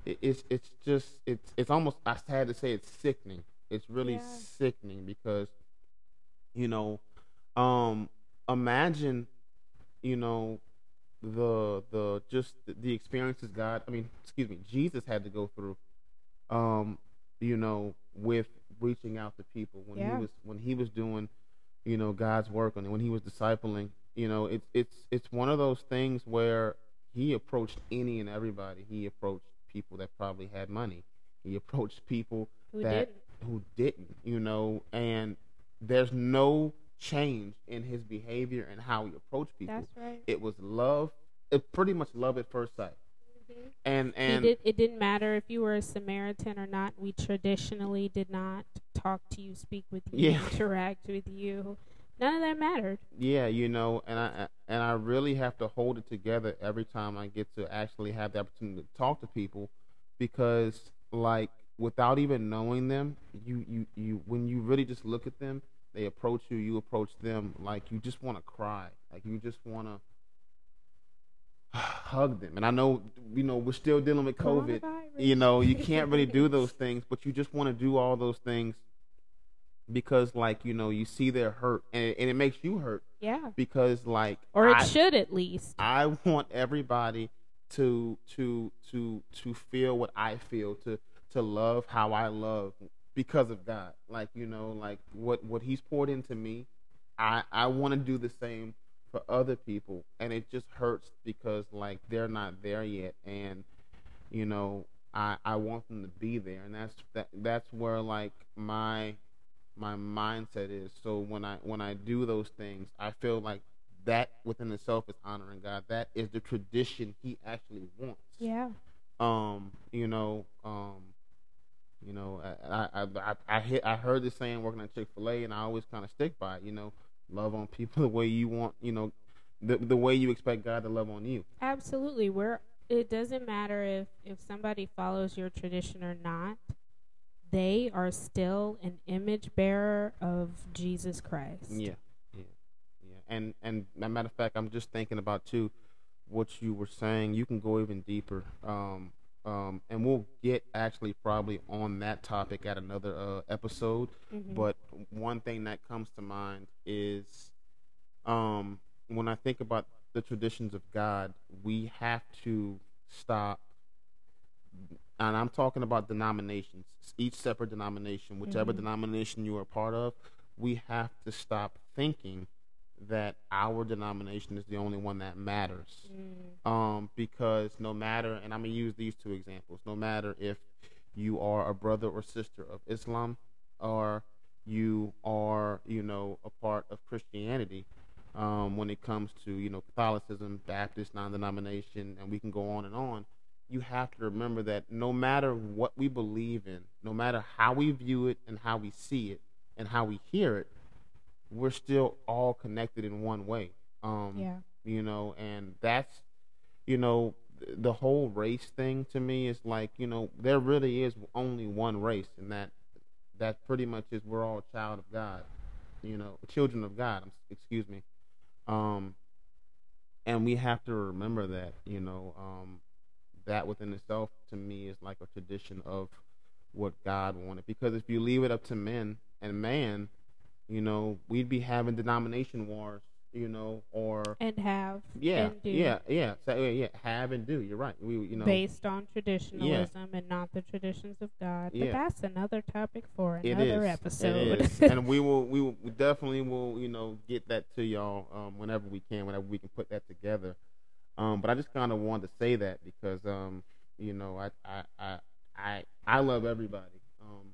It, it's it's just it's it's almost. I had to say it's sickening. It's really Yeah. sickening because, you know, um, imagine, you know, the the just the, experiences God. I mean, excuse me, Jesus had to go through. Um, you know, with reaching out to people when Yeah. he was when he was doing, you know, God's work and when he was discipling. You know, it's it's it's one of those things where he approached any and everybody. He approached people that probably had money. He approached people Who that didn't? who didn't, you know, and there's no change in his behavior and how he approached people. That's right. It was love, it pretty much love at first sight. Mhm. And and did, it didn't matter if you were a Samaritan or not. We traditionally did not talk to you, speak with you, Yeah. interact with you. None of that mattered. yeah, you know, and I and I really have to hold it together every time I get to actually have the opportunity to talk to people because like without even knowing them, you you you when you really just look at them, they approach you, you approach them like you just want to cry. Like you just want to hug them. And I know you know we're still dealing with COVID. You know you can't really do those things but you just want to do all those things because like you know you see their hurt and it, and it makes you hurt. Yeah. because like Or it I, should at least. I want everybody to to to to feel what I feel to to love how I love because of God. Like you know like what what he's poured into me I I want to do the same for other people. And it just hurts because like they're not there yet. And you know I I want them to be there. And that's that that's where like my my mindset is so when I when I do those things I feel like that within itself is honoring God that is the tradition he actually wants Yeah. um you know um you know I I I, I, hit, I heard this saying working at Chick-fil-A and I always kind of stick by it you know love on people the way you want you know the the way you expect God to love on you Absolutely. We're it doesn't matter if if somebody follows your tradition or not. They are still an image bearer of Jesus Christ. Yeah, yeah, yeah. and and a matter of fact, I'm just thinking about too what you were saying. You can go even deeper. Um, um, and we'll get actually probably on that topic at another uh, episode. Mhm. But one thing that comes to mind is um, when I think about the traditions of God, we have to stop. And I'm talking about denominations, each separate denomination, whichever Mhm. denomination you are part of, we have to stop thinking that our denomination is the only one that matters Mm. um, because no matter, and I'm gonna use these two examples. No matter if you are a brother or sister of Islam, or you are, you know, a part of Christianity, um, when it comes to, you know, Catholicism, Baptist, non-denomination, and we can go on and on. You have to remember that no matter what we believe in, no matter how we view it and how we see it and how we hear it, we're still all connected in one way. Um, Yeah. you know, and that's, you know, the whole race thing to me is like, you know, there really is only one race, and that that pretty much is we're all a child of God, you know, children of God. Excuse me, um, and we have to remember that, you know, um, that within itself to me is like a tradition of what God wanted. Because if you leave it up to men and man, you know, we'd be having denomination wars, you know, or And have yeah, and do yeah, yeah, so, yeah, yeah, have and do. You're right. We, you know, based on traditionalism and not the traditions of God. But Yeah. that's another topic for another is. episode. It is. and we will, we will, we definitely will, you know, get that to y'all um, whenever we can, whenever we can put that together. Um, but I just kind of wanted to say that because, um, you know, I, I, I, I, I love everybody, um,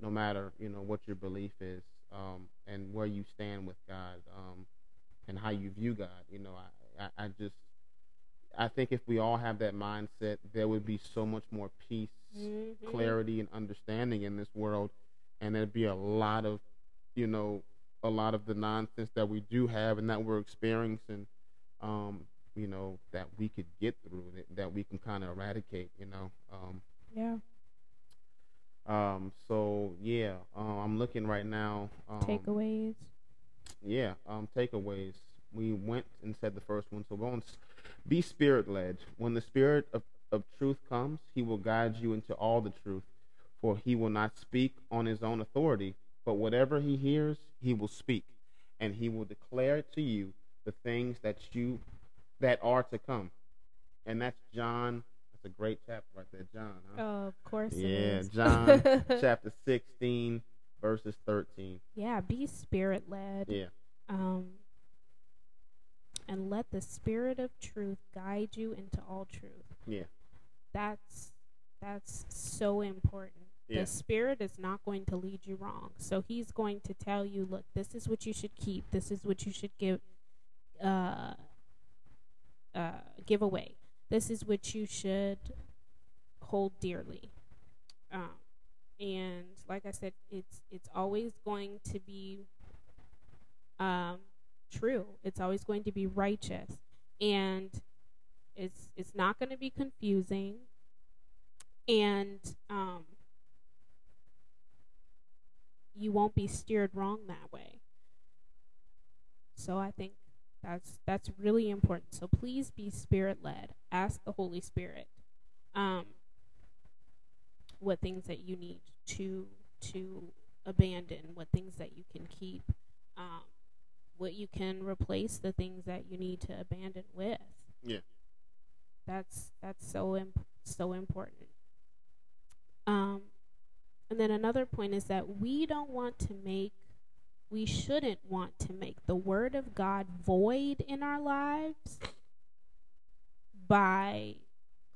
no matter you know what your belief is, um, and where you stand with God, um, and how you view God. You know, I, I, I just, I think if we all have that mindset, there would be so much more peace, Mhm. clarity, and understanding in this world, and there'd be a lot of, you know, a lot of the nonsense that we do have and that we're experiencing, um, you know, that we could get through, that, that we can kind of eradicate, you know. Um, Yeah. um, so yeah, um, I'm looking right now. Um, Takeaways. yeah, um, takeaways. We went and said the first one, so on. Be spirit led. When the spirit of, of truth comes, he will guide you into all the truth. For he will not speak on his own authority, but whatever he hears, he will speak, and he will declare to you the things that you that are to come. And that's John. That's a great chapter right there, John. Huh? Oh, of course Yeah, is. John chapter 16, verses 13. yeah, be spirit led. Yeah. Um and let the spirit of truth guide you into all truth. Yeah. That's that's so important. Yeah. The spirit is not going to lead you wrong. So he's going to tell you, look, this is what you should keep. This is what you should give uh uh give away. This is what you should hold dearly. Um and like I said, it's it's always going to be um true. It's always going to be righteous. And it's it's not going to be confusing. And um you won't be steered wrong that way. So I think that's that's really important. So please be spirit led. Ask the Holy Spirit um what things that you need to to abandon, what things that you can keep, um, what you can replace the things that you need to abandon with. Yeah. That's that's so imp- so important. Um, and then another point is that we don't want to make, we shouldn't want to make the word of God void in our lives by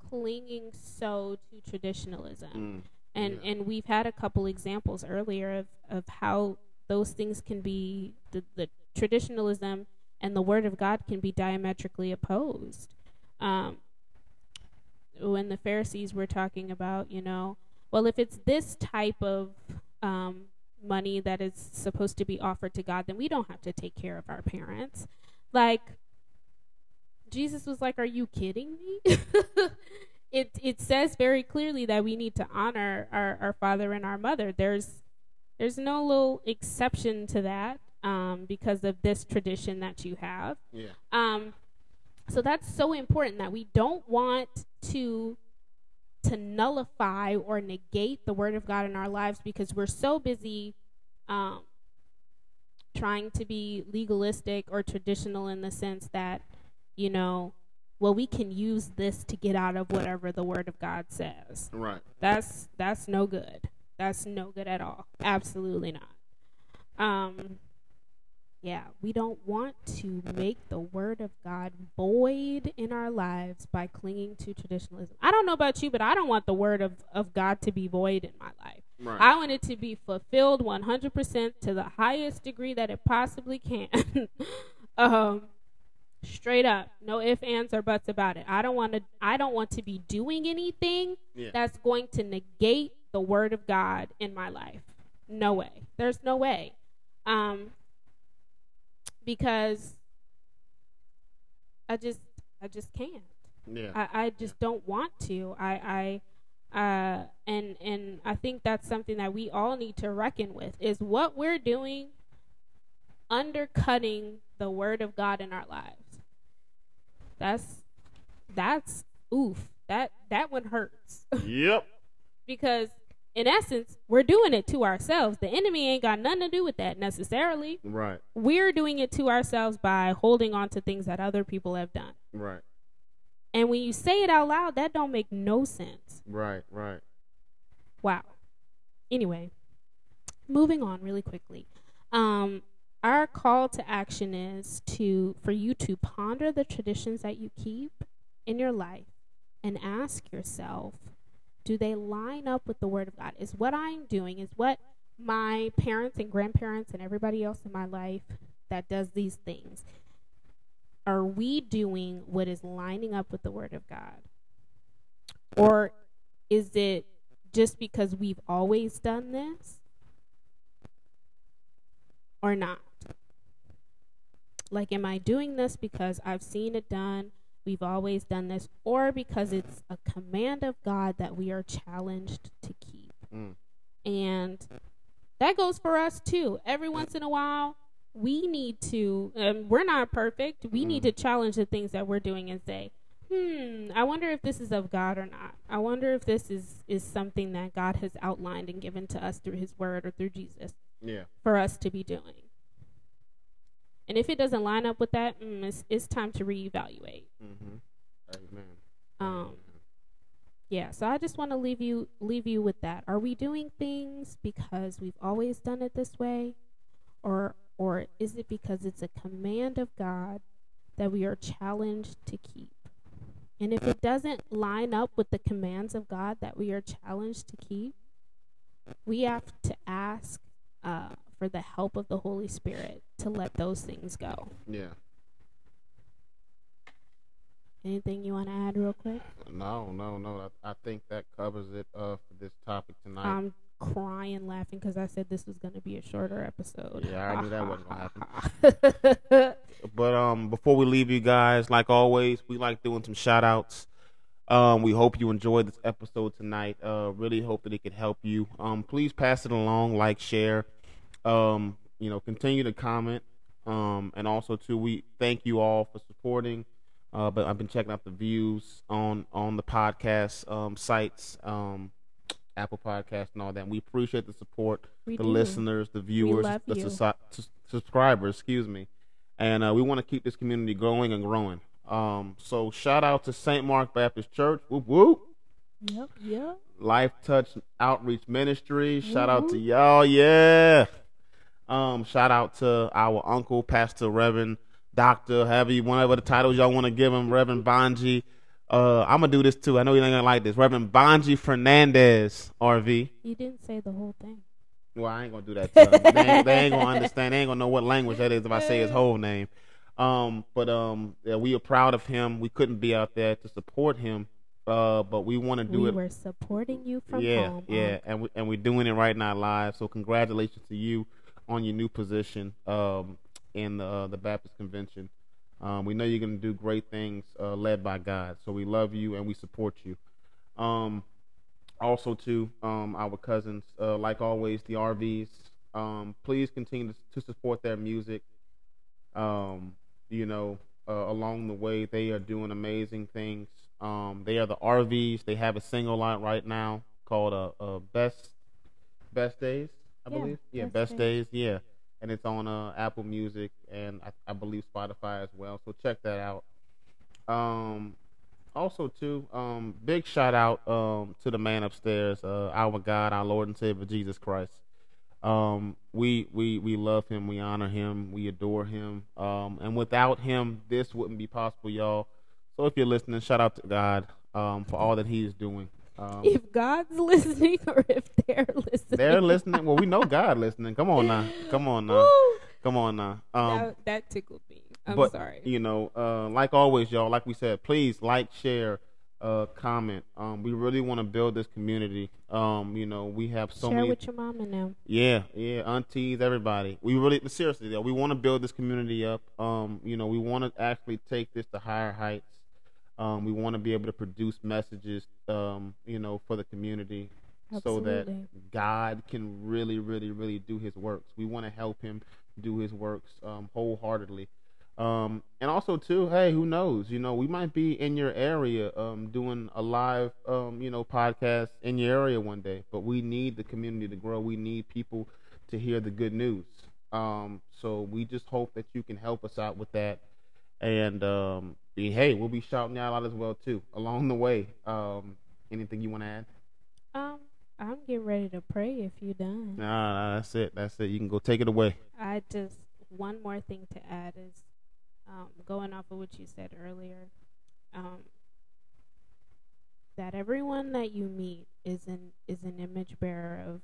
clinging so to traditionalism Mm. and Yeah. and we've had a couple examples earlier of, of how those things can be the, the traditionalism and the word of God can be diametrically opposed. Um, when the Pharisees were talking about, you know, well, if it's this type of um, money that is supposed to be offered to God, then we don't have to take care of our parents. Like, Jesus was like, "Are you kidding me?" it it says very clearly that we need to honor our, our father and our mother. There's there's no little exception to that. um, because of this tradition that you have. Yeah. Um, so that's so important that we don't want to to nullify or negate the word of God in our lives because we're so busy um, trying to be legalistic or traditional in the sense that you know well we can use this to get out of whatever the word of God says. Right. That's that's no good. That's no good at all. Absolutely not. Um yeah, we don't want to make the word of God void in our lives by clinging to traditionalism. I don't know about you, but I don't want the word of, of God to be void in my life. Right. I want it to be fulfilled 100% to the highest degree that it possibly can. um, straight up, no ifs, ands, or buts about it. I don't want to. I don't want to be doing anything Yeah. that's going to negate the word of God in my life. No way. There's no way. Um, because I just, I just can't. yeah. I, I just don't want to. I, I, uh, and and I think that's something that we all need to reckon with is what we're doing undercutting the word of God in our lives. That's that's oof. That that one hurts yep. because in essence we're doing it to ourselves. The enemy ain't got nothing to do with that necessarily. Right. We're doing it to ourselves by holding on to things that other people have done. Right. And when you say it out loud, that don't make no sense. Right. Right. Wow. Anyway, moving on really quickly. Um, our call to action is to for you to ponder the traditions that you keep in your life and ask yourself, do they line up with the word of God? Is what I'm doing, is what my parents and grandparents and everybody else in my life that does these things, are we doing what is lining up with the word of God? Or is it just because we've always done this or not? Like, am I doing this because I've seen it done? We've always done this, or because it's a command of God that we are challenged to keep. Mm. And that goes for us too. Every once in a while, we need to, um, we're not perfect. We need to challenge the things that we're doing and say, hmm, I wonder if this is of God or not. I wonder if this is, is something that God has outlined and given to us through his word or through Jesus Yeah. for us to be doing. And if it doesn't line up with that, mm, it's, it's time to reevaluate. Mm-hmm. Amen. Um, yeah, so I just want to leave you leave you with that. Are we doing things because we've always done it this way, or or is it because it's a command of God that we are challenged to keep? And if it doesn't line up with the commands of God that we are challenged to keep, we have to ask uh, for the help of the Holy Spirit to let those things go. Yeah. Anything you want to add, real quick? No, no, no. I, I think that covers it uh, for this topic tonight. I'm crying laughing because I said this was going to be a shorter episode. Yeah, I knew that wasn't gonna happen. But um, before we leave you guys, like always, we like doing some shout outs. Um, we hope you enjoyed this episode tonight. Uh, really hope that it could help you. Um, please pass it along, like, share. Um, you know, continue to comment. Um, and also too, we thank you all for supporting. Uh, but I've been checking out the views on on the podcast um sites, um, Apple Podcast and all that. And We appreciate the support we the do. listeners, the viewers, the soci- subscribers, excuse me. And uh, we want to keep this community growing and growing. Um, so shout out to St. Mark Baptist Church, whoop whoop, Yep, yep. Life Touch Outreach Ministry. Shout out to y'all, yeah. Um, shout out to our uncle, Pastor Reverend Doctor, however you whatever the titles y'all want to give him, Reverend Bonji. Uh, I'm gonna do this too. I know you ain't gonna like this, Reverend Bonji Fernandez, RV. You didn't say the whole thing. Well, I ain't gonna do that. They, ain't, they ain't gonna understand. They ain't gonna know what language that is if I say his whole name. Um, but um, yeah, we are proud of him. We couldn't be out there to support him, uh, but we want to do it. we it. were supporting you from yeah, home. yeah, Unc. and we and we're doing it right now live. So congratulations to you on your new position um, in the uh, the Baptist Convention. Um, we know you're gonna do great things, uh, led by God. So we love you and we support you. Um, also, to um, our cousins, uh, like always, the RVs. Um, please continue to, support their music. Um, you know, uh, along the way, they are doing amazing things. They are the RVs. They have a single out right now called uh, uh Best Best Days, I Yeah, believe. Yeah, Best. Days. Yeah, and it's on uh, Apple Music and I, I believe Spotify as well. So check that out. Um, also too, um, big shout out um to the man upstairs, uh, our God, our Lord and Savior Jesus Christ. Um, we we we love him, we honor him, we adore him. Um, and without him, this wouldn't be possible, y'all. So if you're listening, shout out to God um for all that He is doing. Um, If God's listening or if they're listening. they're listening. Well, we know God listening. Come on now, come on now, Woo! come on now. Um, that, that tickled me. I'm but sorry. you know, uh, like always, y'all. Like we said, please like, share, uh, comment. Um, we really want to build this community. Um, you know, we have so Share many. Share with your mom and them. Yeah, yeah, aunties, everybody. We really, seriously, though, we want to build this community up. Um, you know, we want to actually take this to higher heights. Um, we want to be able to produce messages, um, you know, for the community, so that God can really, really, really do His works. We want to help Him do His works um, wholeheartedly. Um, and also too, hey, who knows? You know, we might be in your area um, doing a live, um, you know, podcast in your area one day. But we need the community to grow. We need people to hear the good news. Um, so we just hope that you can help us out with that. And um, hey, we'll be shouting y'all out as well too along the way. Um, anything you want to add? Um, I'm getting ready to pray if you done. Nah, nah, that's it. That's it. You can go take it away. I just one more thing to add is um, going off of what you said earlier. Um, that everyone that you meet is an is an image bearer of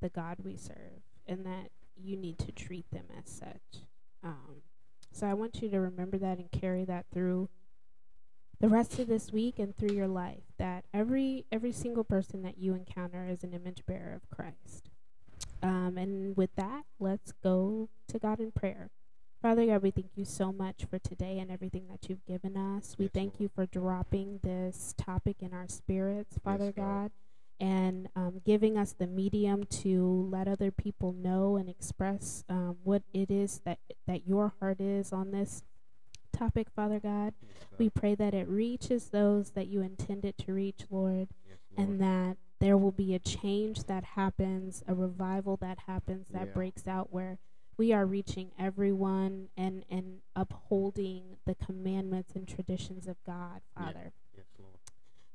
the God we serve, and that you need to treat them as such. Um, so I want you to remember that and carry that through the rest of this week and through your life. That every every single person that you encounter is an image bearer of Christ. Um, and with that, let's go to God in prayer. Father God, we thank you so much for today and everything that you've given us. We Yes, thank Lord. you for dropping this topic in our spirits, Father Yes, Lord. God, and um, giving us the medium to let other people know and express um, what it is that that your heart is on this topic, Father God. We pray that it reaches those that you intend it to reach, Lord and that there will be a change that happens, a revival that happens that Yeah. breaks out where we are reaching everyone and and upholding the commandments and traditions of God, Father. Yes, Lord.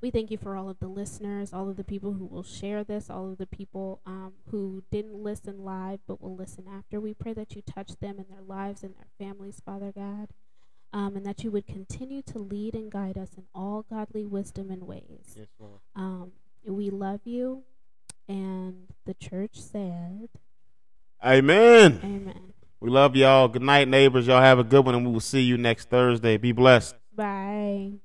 We thank you for all of the listeners, all of the people who will share this, all of the people um, who didn't listen live but will listen after. We pray that you touch them in their lives and their families, Father God, um, and that you would continue to lead and guide us in all godly wisdom and ways. Yes, Lord. Um, we love you, and the church said, Amen. Amen. We love y'all. Good night, neighbors. Y'all have a good one, and we will see you next Thursday. Be blessed. Bye.